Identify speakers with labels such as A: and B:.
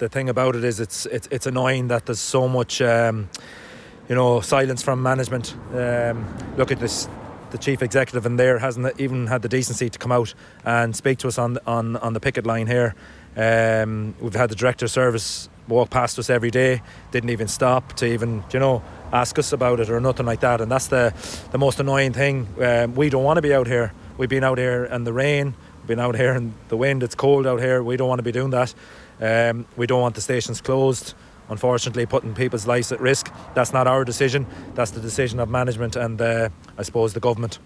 A: the thing about it is it's it's, it's annoying that there's so much um, you know silence from management. Um, look at this. The chief executive in there hasn't even had the decency to come out and speak to us on on on the picket line here. Um, we've had the director of service walk past us every day, didn't even stop to even you know ask us about it or nothing like that. And that's the the most annoying thing. Um, we don't want to be out here. We've been out here in the rain. Been out here in the wind. It's cold out here. We don't want to be doing that. Um, we don't want the stations closed. Unfortunately, putting people's lives at risk. That's not our decision. That's the decision of management and uh, I suppose the government.